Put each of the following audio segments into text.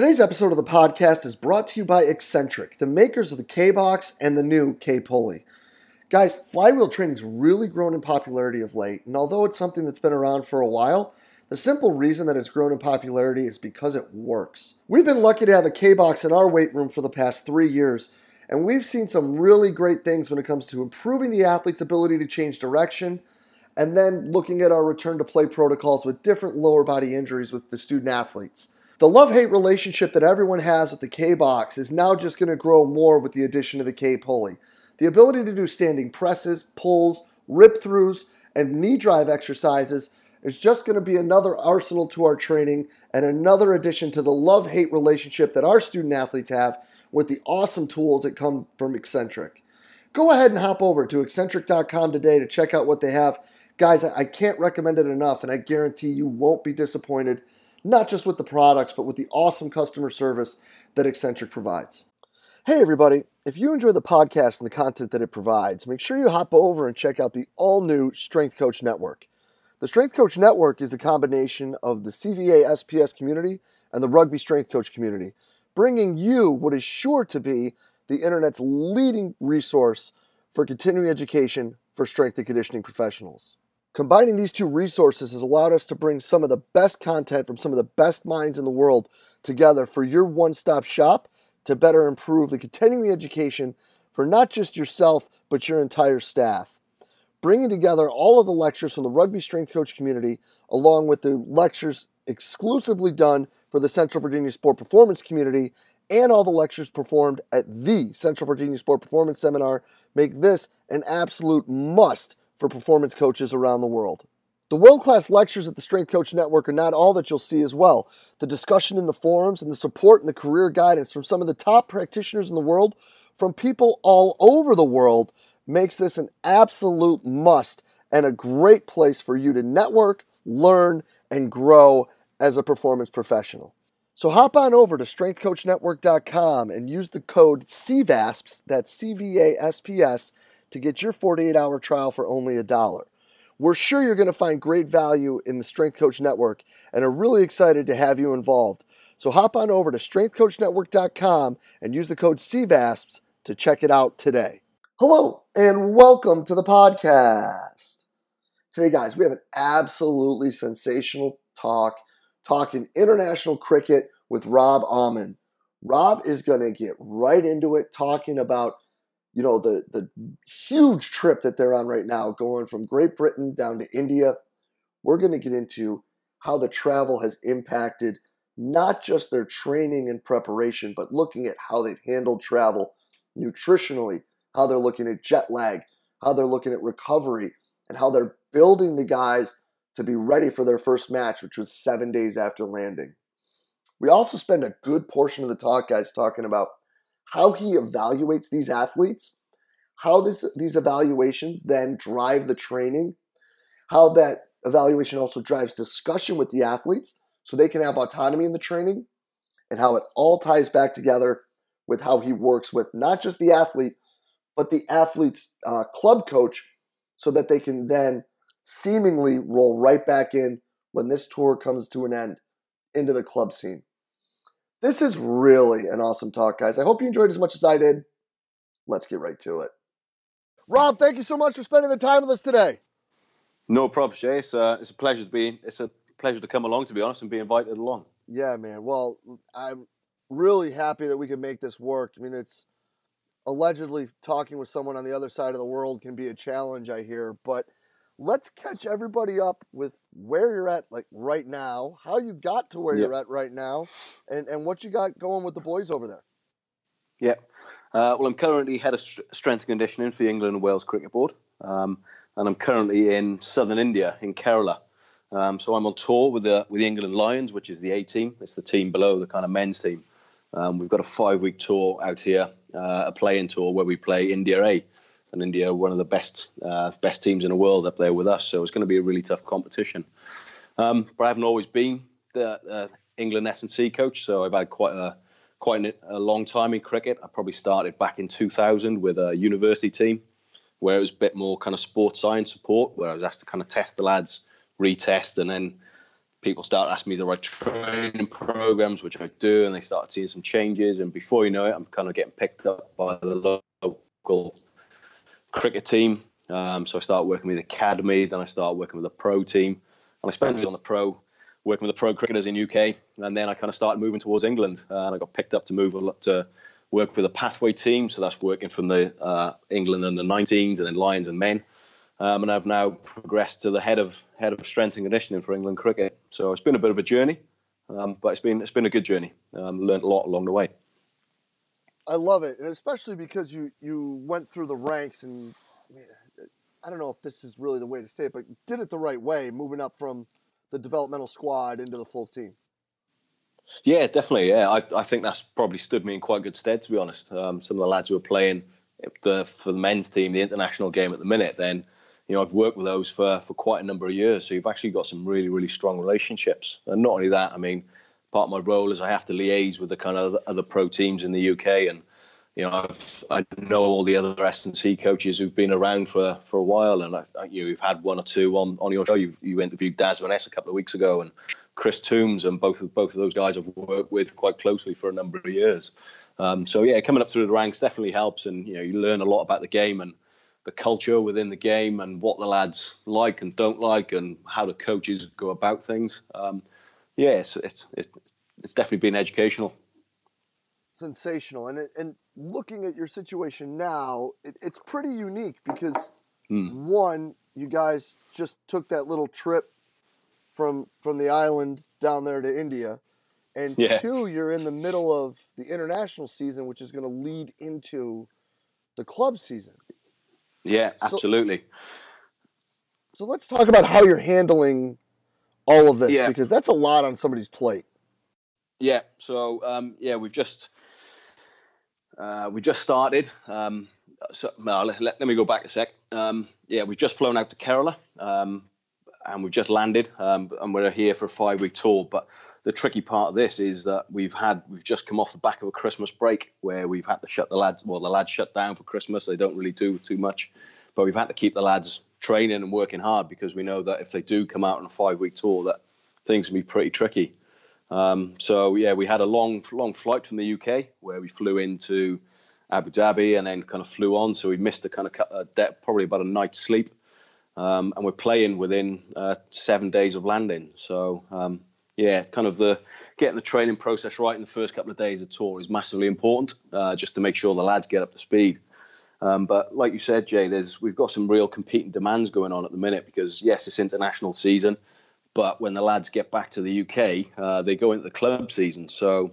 Today's episode of the podcast is brought to you by Exxentric, the makers of the K Box and the new K Pulley. Guys, flywheel training's really grown in popularity of late, and although it's something that's been around for a while, the simple reason that it's grown in popularity is because it works. We've been lucky to have a K Box in our weight room for the past three years, and we've seen some really great things when it comes to improving the athlete's ability to change direction, and then looking at our return to play protocols with different lower body injuries with the student athletes. The love hate relationship that everyone has with the K box is now just going to grow more with the addition of the K pulley. The ability to do standing presses, pulls, rip throughs, and knee drive exercises is just going to be another arsenal to our training and another addition to the love hate relationship that our student athletes have with the awesome tools that come from Exxentric. Go ahead and hop over to exxentric.com today to check out what they have. Guys, I can't recommend it enough, and I guarantee you won't be disappointed not just with the products, but with the awesome customer service that Exxentric provides. Hey, everybody. If you enjoy the podcast and the content that it provides, make sure you hop over and check out the all new Strength Coach Network. The Strength Coach Network is the combination of the CVA SPS community and the Rugby Strength Coach community, bringing you what is sure to be the internet's leading resource for continuing education for strength and conditioning professionals. Combining these two resources has allowed us to bring some of the best content from some of the best minds in the world together for your one stop shop to better improve the continuing education for not just yourself, but your entire staff. Bringing together all of the lectures from the rugby strength coach community, along with the lectures exclusively done for the Central Virginia Sport Performance community, and all the lectures performed at the Central Virginia Sport Performance Seminar, make this an absolute must for performance coaches around the world. The world class lectures at the Strength Coach Network are not all that you'll see as well. The discussion in the forums and the support and the career guidance from some of the top practitioners in the world, from people all over the world, makes this an absolute must and a great place for you to network, learn, and grow as a performance professional. So hop on over to strengthcoachnetwork.com and use the code CVASPS, that's C V A S P S, to get your 48 hour trial for only a dollar. We're sure you're going to find great value in the Strength Coach Network and are really excited to have you involved. So hop on over to strengthcoachnetwork.com and use the code CVASPS to check it out today. Hello and welcome to the podcast. Today, guys, we have an absolutely sensational talk talking international cricket with Rob Ahmun. Rob is going to get right into it talking about you know the the huge trip that they're on right now going from Great Britain down to India we're going to get into how the travel has impacted not just their training and preparation but looking at how they've handled travel nutritionally how they're looking at jet lag how they're looking at recovery and how they're building the guys to be ready for their first match which was 7 days after landing. We also spend a good portion of the talk guys talking about how he evaluates these athletes, how this, these evaluations then drive the training, how that evaluation also drives discussion with the athletes so they can have autonomy in the training, and how it all ties back together with how he works with not just the athlete, but the athlete's uh, club coach so that they can then seemingly roll right back in when this tour comes to an end into the club scene. This is really an awesome talk, guys. I hope you enjoyed as much as I did. Let's get right to it. Rob, thank you so much for spending the time with us today. No problem, Jay. It's, uh, it's a pleasure to be. It's a pleasure to come along, to be honest, and be invited along. Yeah, man. Well, I'm really happy that we could make this work. I mean, it's allegedly talking with someone on the other side of the world can be a challenge, I hear, but let's catch everybody up with where you're at like right now, how you got to where yep. you're at right now, and, and what you got going with the boys over there. Yeah. Uh, well, I'm currently head of strength and conditioning for the England and Wales Cricket Board, um, and I'm currently in southern India, in Kerala. Um, so I'm on tour with the with the England Lions, which is the A team. It's the team below the kind of men's team. Um, we've got a five week tour out here, uh, a playing tour where we play India A and India are one of the best uh, best teams in the world up there with us. So it's going to be a really tough competition. Um, but I haven't always been the uh, England S&C coach, so I've had quite a quite a long time in cricket. I probably started back in 2000 with a university team, where it was a bit more kind of sports science support, where I was asked to kind of test the lads, retest, and then people start asking me the right training programs, which I do, and they start seeing some changes. And before you know it, I'm kind of getting picked up by the local cricket team. Um, so I start working with the academy, then I start working with the pro team, and I spent on the pro, working with the pro cricketers in UK, and then I kind of started moving towards England, uh, and I got picked up to move to work with the pathway team. So that's working from the uh, England under 19s and then Lions and men. Um, and I've now progressed to the head of head of strength and conditioning for England cricket. So it's been a bit of a journey, um, but it's been it's been a good journey. Um, learned a lot along the way. I love it, and especially because you you went through the ranks, and I don't know if this is really the way to say it, but did it the right way, moving up from the developmental squad into the full team. Yeah, definitely. Yeah, I, I think that's probably stood me in quite good stead, to be honest. Um, some of the lads who are playing the, for the men's team, the international game at the minute, then you know I've worked with those for for quite a number of years. So you've actually got some really really strong relationships. And not only that, I mean, part of my role is I have to liaise with the kind of other pro teams in the UK and you know, I've, I know all the other S and C coaches who've been around for, for a while, and I, you know, you've had one or two on, on your show. You, you interviewed Daz Veness a couple of weeks ago, and Chris Toombs, and both of both of those guys I've worked with quite closely for a number of years. Um, so yeah, coming up through the ranks definitely helps, and you know, you learn a lot about the game and the culture within the game, and what the lads like and don't like, and how the coaches go about things. Um, yeah, it's, it's it's definitely been educational sensational. And it, and looking at your situation now, it, it's pretty unique because mm. one, you guys just took that little trip from from the island down there to India, and yeah. two, you're in the middle of the international season, which is going to lead into the club season. Yeah, absolutely. So, so let's talk about how you're handling all of this yeah. because that's a lot on somebody's plate. Yeah. So um, yeah, we've just uh, we just started. Um, so, let, let, let, me go back a sec. Um, yeah, we've just flown out to Kerala um, and we've just landed um, and we're here for a five week tour. But the tricky part of this is that we've had we've just come off the back of a Christmas break where we've had to shut the lads. Well, the lads shut down for Christmas. They don't really do too much, but we've had to keep the lads training and working hard because we know that if they do come out on a five week tour, that things can be pretty tricky. Um, so yeah, we had a long, long flight from the UK where we flew into Abu Dhabi and then kind of flew on. So we missed a kind of uh, de- probably about a night's sleep. Um, and we're playing within uh, seven days of landing. So um, yeah, kind of the getting the training process right in the first couple of days of tour is massively important, uh, just to make sure the lads get up to speed. Um, but like you said, Jay, there's we've got some real competing demands going on at the minute because yes, it's international season. But when the lads get back to the UK, uh, they go into the club season. So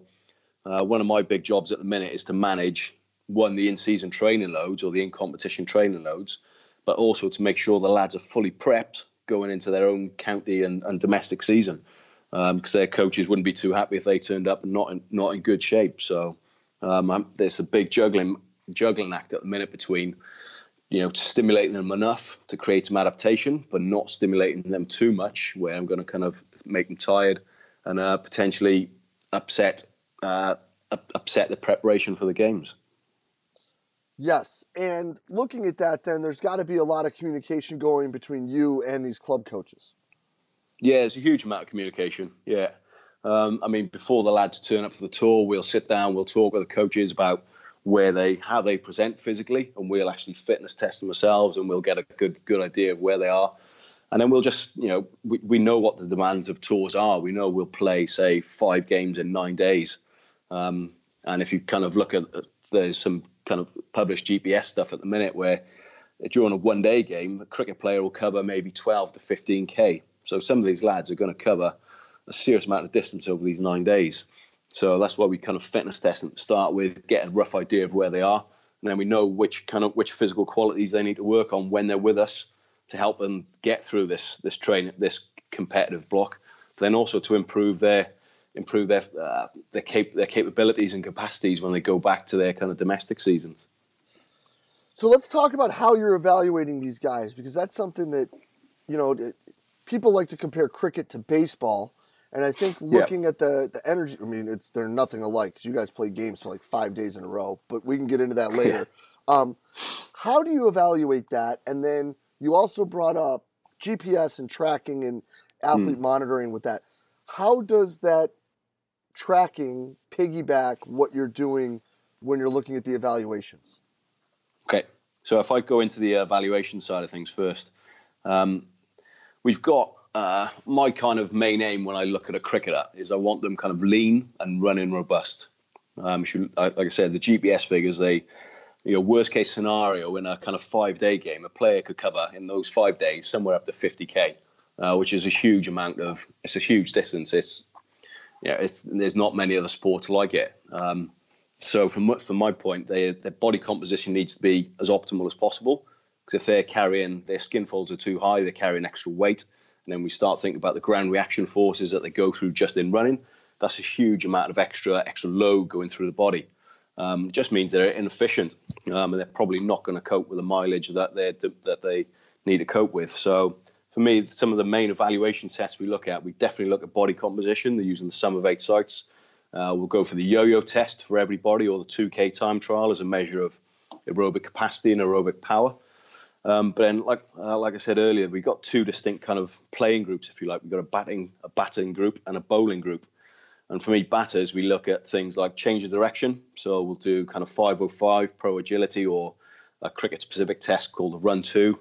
uh, one of my big jobs at the minute is to manage one the in-season training loads or the in-competition training loads, but also to make sure the lads are fully prepped going into their own county and, and domestic season, because um, their coaches wouldn't be too happy if they turned up and not in, not in good shape. So um, there's a big juggling juggling act at the minute between you know, stimulating them enough to create some adaptation, but not stimulating them too much, where I'm going to kind of make them tired and uh, potentially upset uh, upset the preparation for the games. Yes, and looking at that, then there's got to be a lot of communication going between you and these club coaches. Yeah, there's a huge amount of communication. Yeah, um, I mean, before the lads turn up for the tour, we'll sit down, we'll talk with the coaches about where they how they present physically, and we'll actually fitness test them ourselves, and we'll get a good good idea of where they are. And then we'll just, you know, we, we know what the demands of tours are. We know we'll play, say, five games in nine days. Um, and if you kind of look at, there's some kind of published GPS stuff at the minute where during a one day game, a cricket player will cover maybe 12 to 15K. So some of these lads are going to cover a serious amount of distance over these nine days. So that's why we kind of fitness test them to start with, get a rough idea of where they are, and then we know which kind of which physical qualities they need to work on when they're with us to help them get through this this train this competitive block. But then also to improve their improve their uh, their cap- their capabilities and capacities when they go back to their kind of domestic seasons. So let's talk about how you're evaluating these guys because that's something that you know people like to compare cricket to baseball and I think looking yeah. at the the energy, I mean, it's they're nothing alike because you guys play games for like five days in a row. But we can get into that later. um, how do you evaluate that? And then you also brought up GPS and tracking and athlete mm. monitoring with that. how does that tracking piggyback what you're doing when you're looking at the evaluations? Okay, so if I go into the evaluation side of things first, um, we've got uh, my kind of main aim when I look at a cricketer is I want them kind of lean and running robust. Um, should, like I said, the GPS figures they you know, worst case scenario in a kind of five day game, a player could cover in those five days somewhere up to 50k, uh, which is a huge amount of, it's a huge distance. It's, it's, there's not many other sports like it. Um, so from from my point, they, their body composition needs to be as optimal as possible. Because if they're carrying their skin folds are too high, they're carrying extra weight, and then we start thinking about the ground reaction forces that they go through just in running. That's a huge amount of extra extra load going through the body. Um, just means they're inefficient, um, and they're probably not going to cope with the mileage that they that they need to cope with. So for me, some of the main evaluation tests we look at, we definitely look at body composition. They're using the sum of eight sites. Uh, we'll go for the yo-yo test for everybody, or the 2K time trial as a measure of aerobic capacity and aerobic power. Um, but then, like uh, like I said earlier, we've got two distinct kind of playing groups, if you like. We've got a batting a batting group and a bowling group. And for me, batters, we look at things like change of direction. So we'll do kind of 505 pro agility or a cricket specific test called a run two.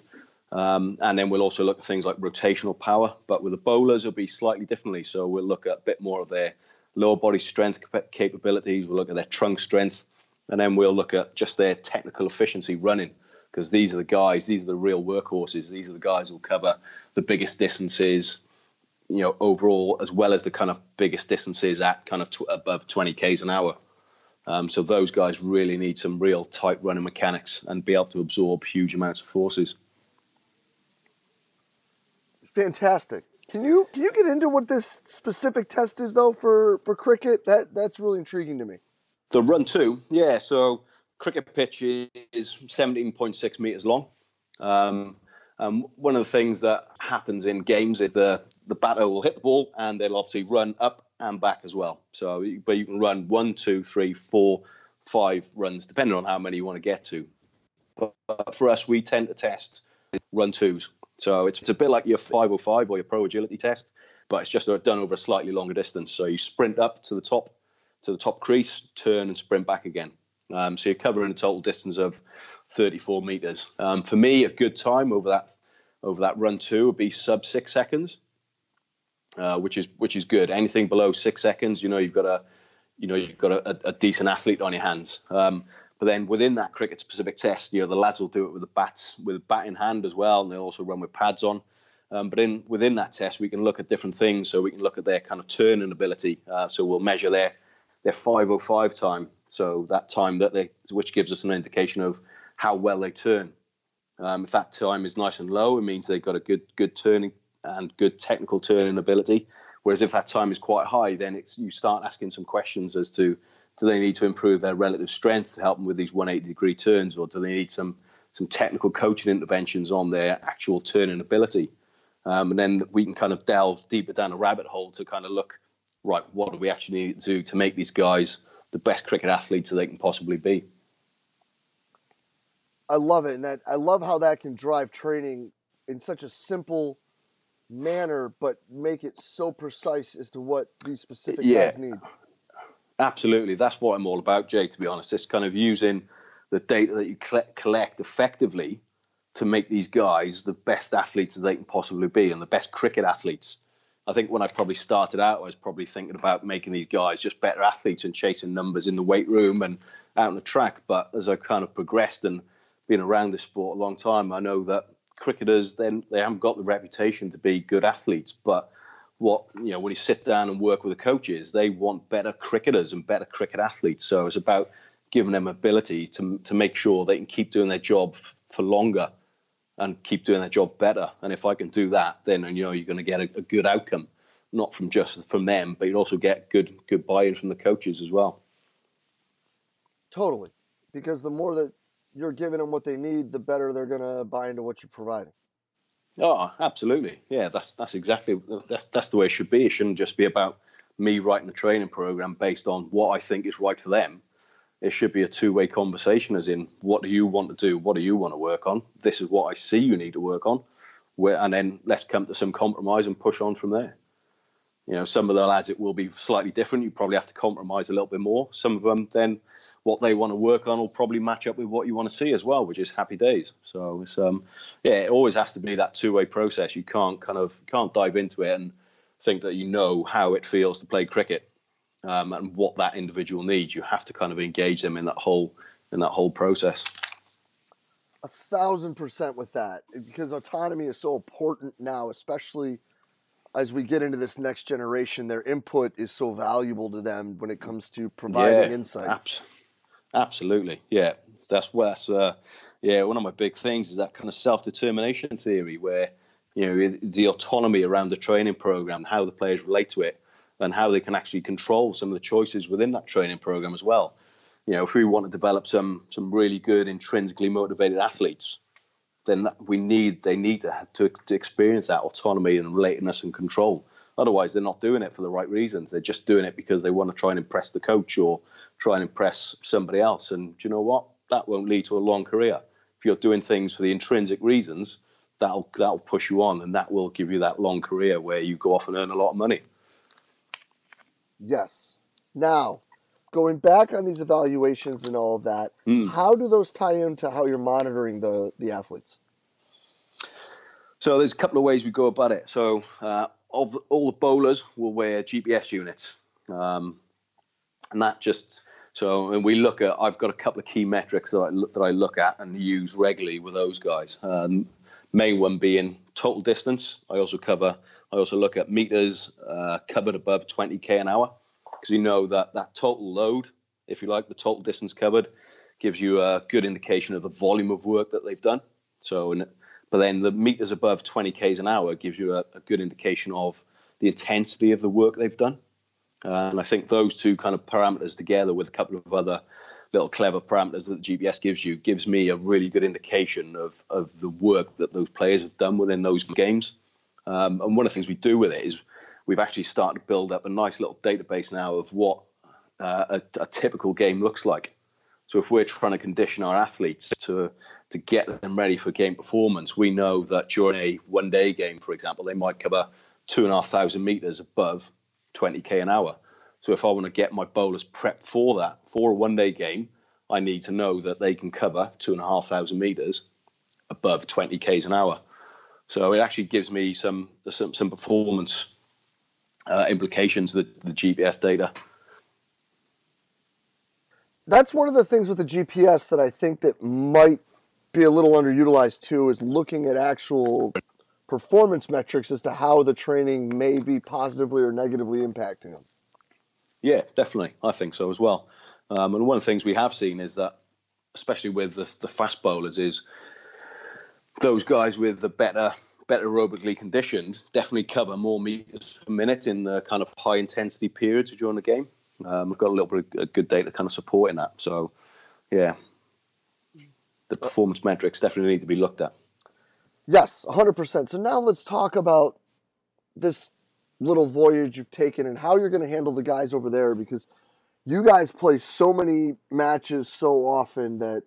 Um, and then we'll also look at things like rotational power. But with the bowlers, it'll be slightly differently. So we'll look at a bit more of their lower body strength capabilities. We'll look at their trunk strength. And then we'll look at just their technical efficiency running. Because these are the guys, these are the real workhorses. These are the guys who'll cover the biggest distances, you know, overall, as well as the kind of biggest distances at kind of tw- above 20 k's an hour. Um, so those guys really need some real tight running mechanics and be able to absorb huge amounts of forces. Fantastic. Can you can you get into what this specific test is though for for cricket? That that's really intriguing to me. The run two, yeah. So cricket pitch is 17.6 meters long. Um, um, one of the things that happens in games is the the batter will hit the ball and they'll obviously run up and back as well. So, but you can run one, two, three, four, five runs, depending on how many you want to get to. But for us, we tend to test run twos. So it's, it's a bit like your 505 or your pro agility test, but it's just done over a slightly longer distance. So you sprint up to the top, to the top crease, turn and sprint back again. Um, so you're covering a total distance of 34 meters. Um, for me, a good time over that over that run two would be sub six seconds, uh, which is which is good. Anything below six seconds, you know, you've got a you know you've got a, a decent athlete on your hands. Um, but then within that cricket specific test, you know, the lads will do it with a bat with a bat in hand as well, and they also run with pads on. Um, but in within that test, we can look at different things. So we can look at their kind of turning ability. Uh, so we'll measure their their 505 time. So that time that they, which gives us an indication of how well they turn. Um, if that time is nice and low, it means they've got a good good turning and good technical turning ability. Whereas if that time is quite high, then you start asking some questions as to do they need to improve their relative strength to help them with these 180 degree turns, or do they need some some technical coaching interventions on their actual turning ability? Um, and then we can kind of delve deeper down a rabbit hole to kind of look right, what do we actually need to do to make these guys the best cricket athletes that they can possibly be? I love it, and that I love how that can drive training in such a simple manner, but make it so precise as to what these specific yeah, guys need. Absolutely, that's what I'm all about, Jay. To be honest, it's kind of using the data that you collect effectively to make these guys the best athletes that they can possibly be and the best cricket athletes. I think when I probably started out, I was probably thinking about making these guys just better athletes and chasing numbers in the weight room and out on the track. But as I kind of progressed and been around this sport a long time, I know that cricketers then they haven't got the reputation to be good athletes, but what you know when you sit down and work with the coaches, they want better cricketers and better cricket athletes. So it's about giving them ability to to make sure they can keep doing their job for longer and keep doing their job better. And if I can do that, then you know you're going to get a, a good outcome, not from just from them, but you also get good good buy-in from the coaches as well. Totally, because the more that you're giving them what they need, the better they're going to buy into what you're providing. Oh, absolutely. Yeah, that's that's exactly that's that's the way it should be. It shouldn't just be about me writing a training program based on what I think is right for them. It should be a two-way conversation, as in, what do you want to do? What do you want to work on? This is what I see you need to work on, where, and then let's come to some compromise and push on from there. you know, some of the lads it will be slightly different. You probably have to compromise a little bit more. Some of them then what they want to work on will probably match up with what you want to see as well, which is happy days. So it's um yeah, it always has to be that two way process. You can't kind of can't dive into it and think that you know how it feels to play cricket um, and what that individual needs. You have to kind of engage them in that whole in that whole process. A thousand percent with that because autonomy is so important now, especially as we get into this next generation. Their input is so valuable to them when it comes to providing yeah, insight. Abs- absolutely, yeah. That's that's uh, yeah one of my big things is that kind of self determination theory where you know the autonomy around the training program, how the players relate to it, and how they can actually control some of the choices within that training program as well. You know, if we want to develop some some really good intrinsically motivated athletes, then that, we need they need to, to, to experience that autonomy and relatedness and control. Otherwise, they're not doing it for the right reasons. They're just doing it because they want to try and impress the coach or try and impress somebody else. And do you know what? That won't lead to a long career. If you're doing things for the intrinsic reasons, that'll that'll push you on, and that will give you that long career where you go off and earn a lot of money. Yes. Now, going back on these evaluations and all of that, mm. how do those tie into how you're monitoring the the athletes? So there's a couple of ways we go about it. So uh, of all the bowlers will wear GPS units, um, and that just so and we look at. I've got a couple of key metrics that I look, that I look at and use regularly with those guys. Um, main one being total distance. I also cover. I also look at meters uh, covered above 20k an hour because you know that that total load, if you like, the total distance covered, gives you a good indication of the volume of work that they've done. So, but then the meters above 20 k's an hour gives you a, a good indication of the intensity of the work they've done. Uh, and I think those two kind of parameters together with a couple of other little clever parameters that the GPS gives you gives me a really good indication of, of the work that those players have done within those games. Um, and one of the things we do with it is we've actually started to build up a nice little database now of what uh, a, a, typical game looks like. So if we're trying to condition our athletes to to get them ready for game performance, we know that during a one day game, for example, they might cover two and a half thousand meters above 20k an hour. So if I want to get my bowlers prepped for that for a one day game, I need to know that they can cover two and a half thousand meters above 20 k's an hour. So it actually gives me some some, some performance uh, implications the, the GPS data. That's one of the things with the GPS that I think that might be a little underutilized too is looking at actual performance metrics as to how the training may be positively or negatively impacting them. Yeah, definitely. I think so as well. Um, and one of the things we have seen is that, especially with the, the fast bowlers, is those guys with the better better aerobically conditioned definitely cover more meters per minute in the kind of high intensity periods during the game. Um, we've got a little bit of good data kind of supporting that. So, yeah, the performance metrics definitely need to be looked at. Yes, 100%. So now let's talk about this little voyage you've taken and how you're going to handle the guys over there because you guys play so many matches so often that,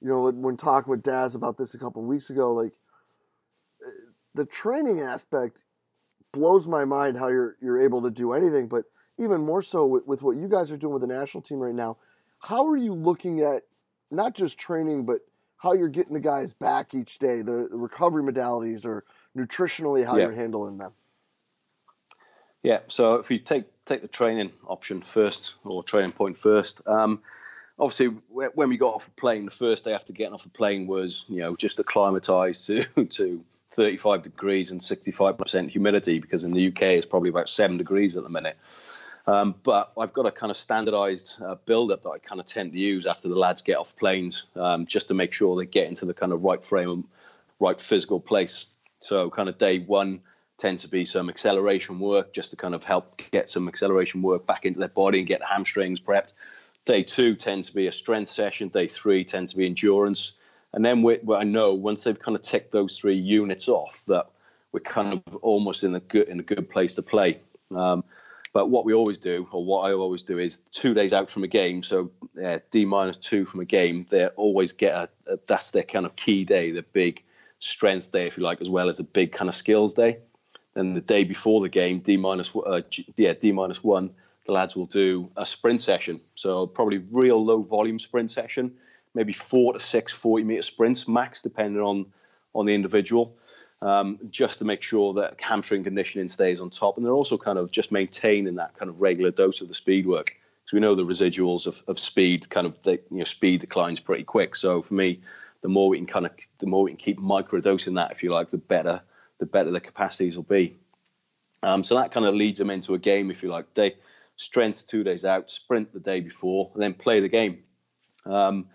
you know, when talking with Daz about this a couple weeks ago, like eh, the training aspect blows my mind how you're you're able to do anything, but even more so with, with what you guys are doing with the national team right now. How are you looking at not just training, but how you're getting the guys back each day, the, the recovery modalities, or nutritionally how yeah. you're handling them? Yeah. So if you take take the training option first, or training point first, um, obviously when we got off the plane, the first day after getting off the plane was you know just acclimatized to to 35 degrees and 65% humidity because in the UK it's probably about seven degrees at the minute. Um, but I've got a kind of standardized uh, build up that I kind of tend to use after the lads get off planes um, just to make sure they get into the kind of right frame, right physical place. So, kind of day one tends to be some acceleration work just to kind of help get some acceleration work back into their body and get the hamstrings prepped. Day two tends to be a strength session. Day three tends to be endurance. And then we, I know once they've kind of ticked those three units off, that we're kind of almost in a good in a good place to play. Um, but what we always do, or what I always do, is two days out from a game, so D minus two from a game, they always get a, a, that's their kind of key day, the big strength day, if you like, as well as a big kind of skills day. Then the day before the game, D minus uh, yeah D minus one, the lads will do a sprint session. So probably real low volume sprint session, maybe four to six 40 meter sprints max, depending on on the individual. Um, just to make sure that hamstring conditioning stays on top, and they're also kind of just maintaining that kind of regular dose of the speed work because we know the residuals of, of speed kind of you know speed declines pretty quick. So for me, the more we can kind of the more we can keep microdosing that, if you like, the better the better the capacities will be. Um, so that kind of leads them into a game, if you like. Day strength two days out, sprint the day before, and then play the game. Um,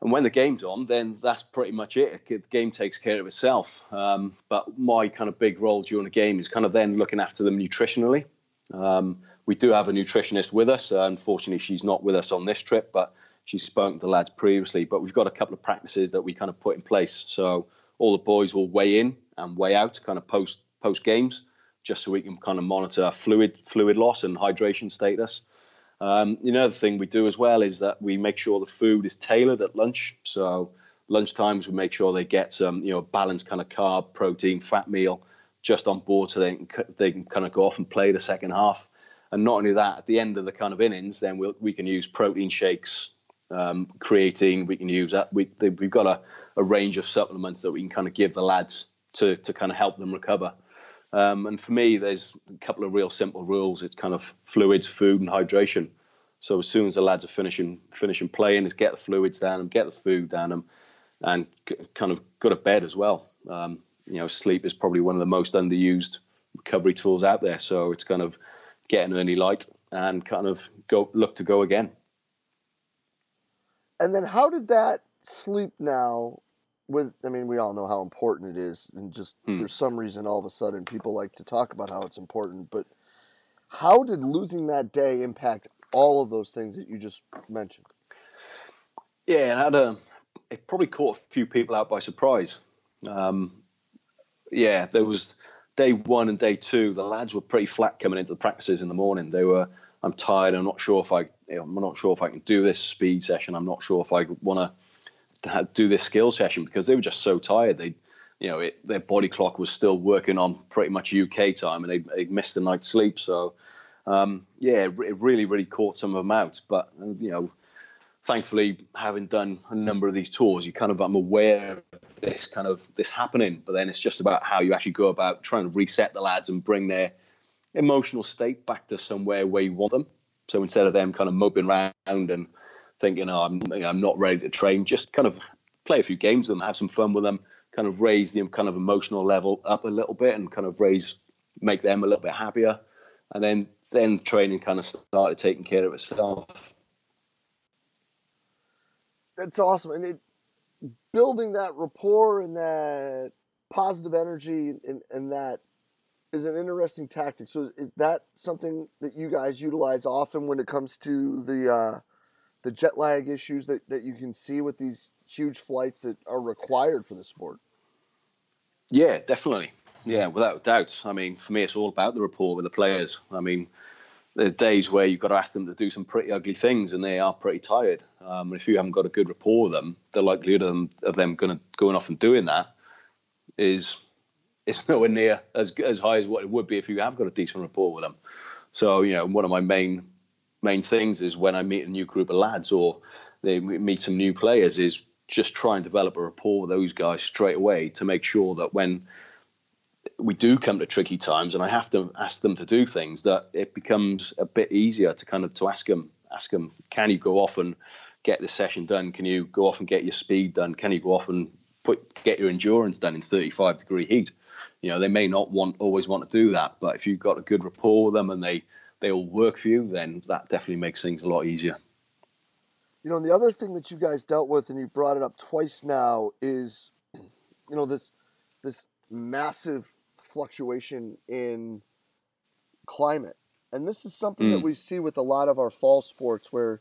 and when the game's on, then that's pretty much it. The game takes care of itself. Um, but my kind of big role during the game is kind of then looking after them nutritionally. Um, we do have a nutritionist with us. Uh, unfortunately, she's not with us on this trip, but she's spoken to the lads previously. But we've got a couple of practices that we kind of put in place. So all the boys will weigh in and weigh out kind of post post games, just so we can kind of monitor fluid fluid loss and hydration status. Um, another thing we do as well is that we make sure the food is tailored at lunch. So lunch times we make sure they get some, you know, balanced kind of carb, protein, fat meal just on board so they can, they can kind of go off and play the second half. And not only that, at the end of the kind of innings, then we'll, we can use protein shakes, um, creatine. We can use that. We, we've got a, a range of supplements that we can kind of give the lads to, to kind of help them recover. Um, and for me, there's a couple of real simple rules. It's kind of fluids, food, and hydration. So as soon as the lads are finishing finishing playing, is get the fluids down them, get the food down them, and kind of go to bed as well. Um, you know, sleep is probably one of the most underused recovery tools out there. So it's kind of get an early light and kind of go look to go again. And then how did that sleep now with I mean, we all know how important it is, and just hmm. for some reason, all of a sudden, people like to talk about how it's important. But how did losing that day impact all of those things that you just mentioned? Yeah, it had a. It probably caught a few people out by surprise. Um, yeah, there was day one and day two. The lads were pretty flat coming into the practices in the morning. They were. I'm tired. I'm not sure if I. You know, I'm not sure if I can do this speed session. I'm not sure if I want to do this skill session because they were just so tired. They, you know, it, their body clock was still working on pretty much UK time, and they, missed a night's sleep. So, um, yeah, it, it really, really caught some of them out. But you know, thankfully, having done a number of these tours, you kind of I'm aware of this kind of this happening. But then it's just about how you actually go about trying to reset the lads and bring their emotional state back to somewhere where you want them. So instead of them kind of moping around and thinking, oh, I'm, I'm not ready to train. Just kind of play a few games with them, have some fun with them, kind of raise the kind of emotional level up a little bit and kind of raise, make them a little bit happier. And then, then training kind of started taking care of itself. That's awesome. And it, building that rapport and that positive energy and, and that is an interesting tactic. So is that something that you guys utilize often when it comes to the uh, the jet lag issues that, that you can see with these huge flights that are required for the sport. Yeah, definitely. Yeah, without doubt. I mean, for me, it's all about the rapport with the players. I mean, there are days where you've got to ask them to do some pretty ugly things, and they are pretty tired. Um, and if you haven't got a good rapport with them, the likelihood of them, of them going off and doing that is is nowhere near as as high as what it would be if you have got a decent rapport with them. So, you know, one of my main main things is when I meet a new group of lads or they meet some new players is just try and develop a rapport with those guys straight away to make sure that when we do come to tricky times and I have to ask them to do things that it becomes a bit easier to kind of to ask them ask them can you go off and get the session done? Can you go off and get your speed done? Can you go off and put get your endurance done in 35 degree heat you know they may not want always want to do that but if you've got a good rapport with them and they they all work for you, then that definitely makes things a lot easier. You know, the other thing that you guys dealt with, and you brought it up twice now, is you know this this massive fluctuation in climate, and this is something mm. that we see with a lot of our fall sports, where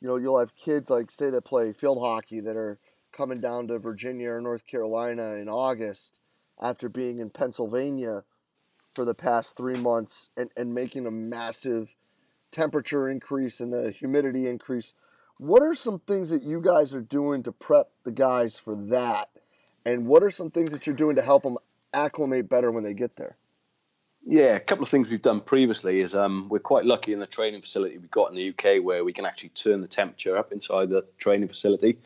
you know you'll have kids like say that play field hockey that are coming down to Virginia or North Carolina in August after being in Pennsylvania for the past three months and, and making a massive temperature increase and the humidity increase. What are some things that you guys are doing to prep the guys for that? And what are some things that you're doing to help them acclimate better when they get there? Yeah, a couple of things we've done previously is um, we're quite lucky in the training facility we've got in the UK where we can actually turn the temperature up inside the training facility.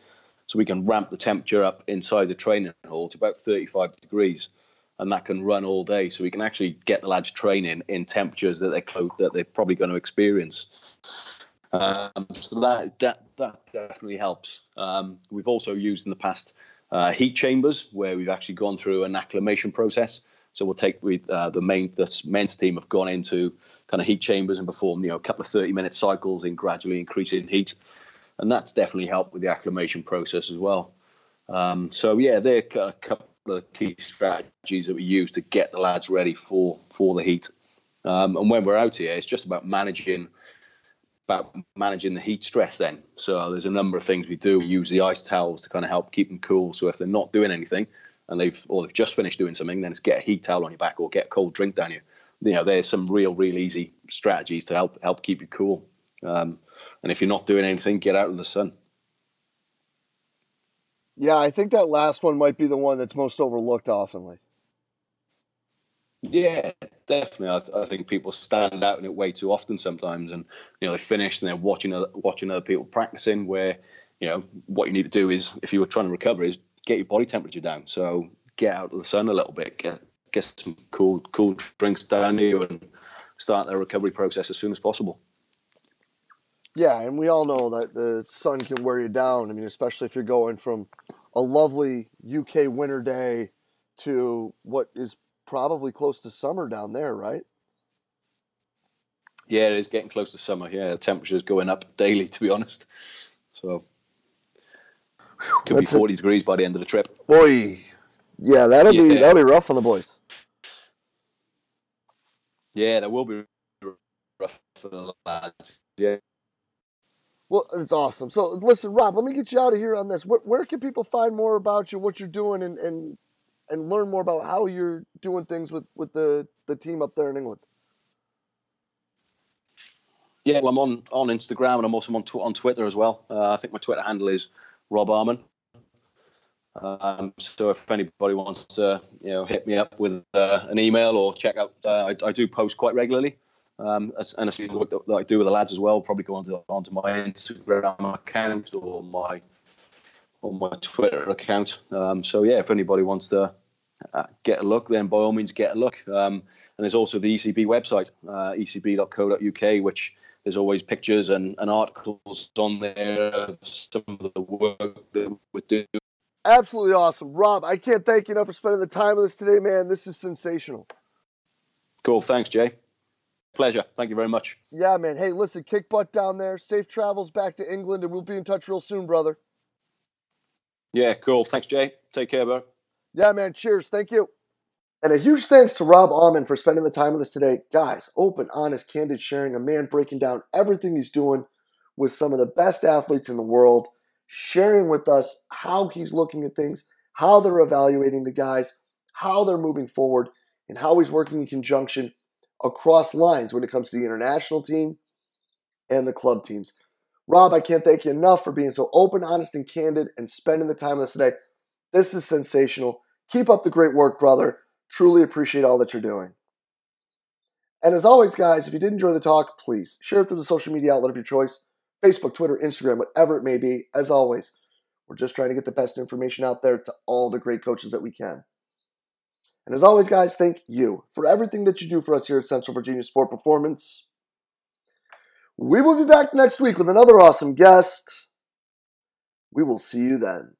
So we can ramp the temperature up inside the training hall to about 35 degrees, and that can run all day. So we can actually get the lads training in temperatures that they're close, that they're probably going to experience. Um, so that that that definitely helps. Um, we've also used in the past uh, heat chambers where we've actually gone through an acclimation process. So we'll take with uh, the main the men's team have gone into kind of heat chambers and performed you know a couple of 30 minute cycles in gradually increasing heat, and that's definitely helped with the acclimation process as well. Um, so yeah, they're a couple of key strategies that we use to get the lads ready for for the heat. Um, and when we're out here, it's just about managing about managing the heat stress then. So there's a number of things we do. We use the ice towels to kind of help keep them cool. So if they're not doing anything and they've or they've just finished doing something, then it's get a heat towel on your back or get a cold drink down you. You know, there's some real, real easy strategies to help help keep you cool. Um, and if you're not doing anything, get out of the sun. Yeah, I think that last one might be the one that's most overlooked oftenly. Yeah, definitely. I, th- I, think people stand out in it way too often sometimes, and you know they finish and they're watching other, watching other people practicing. Where you know what you need to do is, if you were trying to recover, is get your body temperature down. So get out of the sun a little bit, get get some cool cool drinks down you, and start the recovery process as soon as possible. Yeah, and we all know that the sun can wear you down. I mean, especially if you're going from a lovely UK winter day to what is probably close to summer down there, right? Yeah, it is getting close to summer. Yeah, the temperature is going up daily, to be honest. So could That's be 40 degrees by the end of the trip. Boy, yeah, that'll yeah. be that'll be rough on the boys. Yeah, that will be rough for the lads. Yeah. Well, it's awesome. So, listen, Rob, let me get you out of here on this. Where, where can people find more about you, what you're doing, and, and and learn more about how you're doing things with, with the, the team up there in England? Yeah, well, I'm on, on Instagram and I'm also on, tw- on Twitter as well. Uh, I think my Twitter handle is Rob Ahmun. Um, so if anybody wants to, you know, hit me up with uh, an email or check out, uh, I, I, do post quite regularly. Um, and I see the work that I do with the lads as well. Probably go onto onto my Instagram account or my on my Twitter account. Um, so yeah, if anybody wants to uh, get a look, then by all means get a look. Um, and there's also the ECB website, uh, ecb.co.uk, which there's always pictures and, and, articles on there of some of the work that we do. Absolutely awesome. Rob, I can't thank you enough for spending the time with us today, man. This is sensational. Cool. Thanks, Jay. Pleasure. Thank you very much. Yeah, man. Hey, listen, kick butt down there. Safe travels back to England, and we'll be in touch real soon, brother. Yeah, cool. Thanks, Jay. Take care, bro. Yeah, man. Cheers. Thank you. And a huge thanks to Rob Ahmun for spending the time with us today. Guys, open, honest, candid sharing, a man breaking down everything he's doing with some of the best athletes in the world, sharing with us how he's looking at things, how they're evaluating the guys, how they're moving forward, and how he's working in conjunction across lines when it comes to the international team and the club teams. Rob, I can't thank you enough for being so open, honest, and candid and spending the time with us today. This is sensational. Keep up the great work, brother. Truly appreciate all that you're doing. And as always, guys, if you did enjoy the talk, please share it through the social media outlet of your choice Facebook, Twitter, Instagram, whatever it may be. As always, we're just trying to get the best information out there to all the great coaches that we can. And as always, guys, thank you for everything that you do for us here at Central Virginia Sport Performance. We will be back next week with another awesome guest. We will see you then.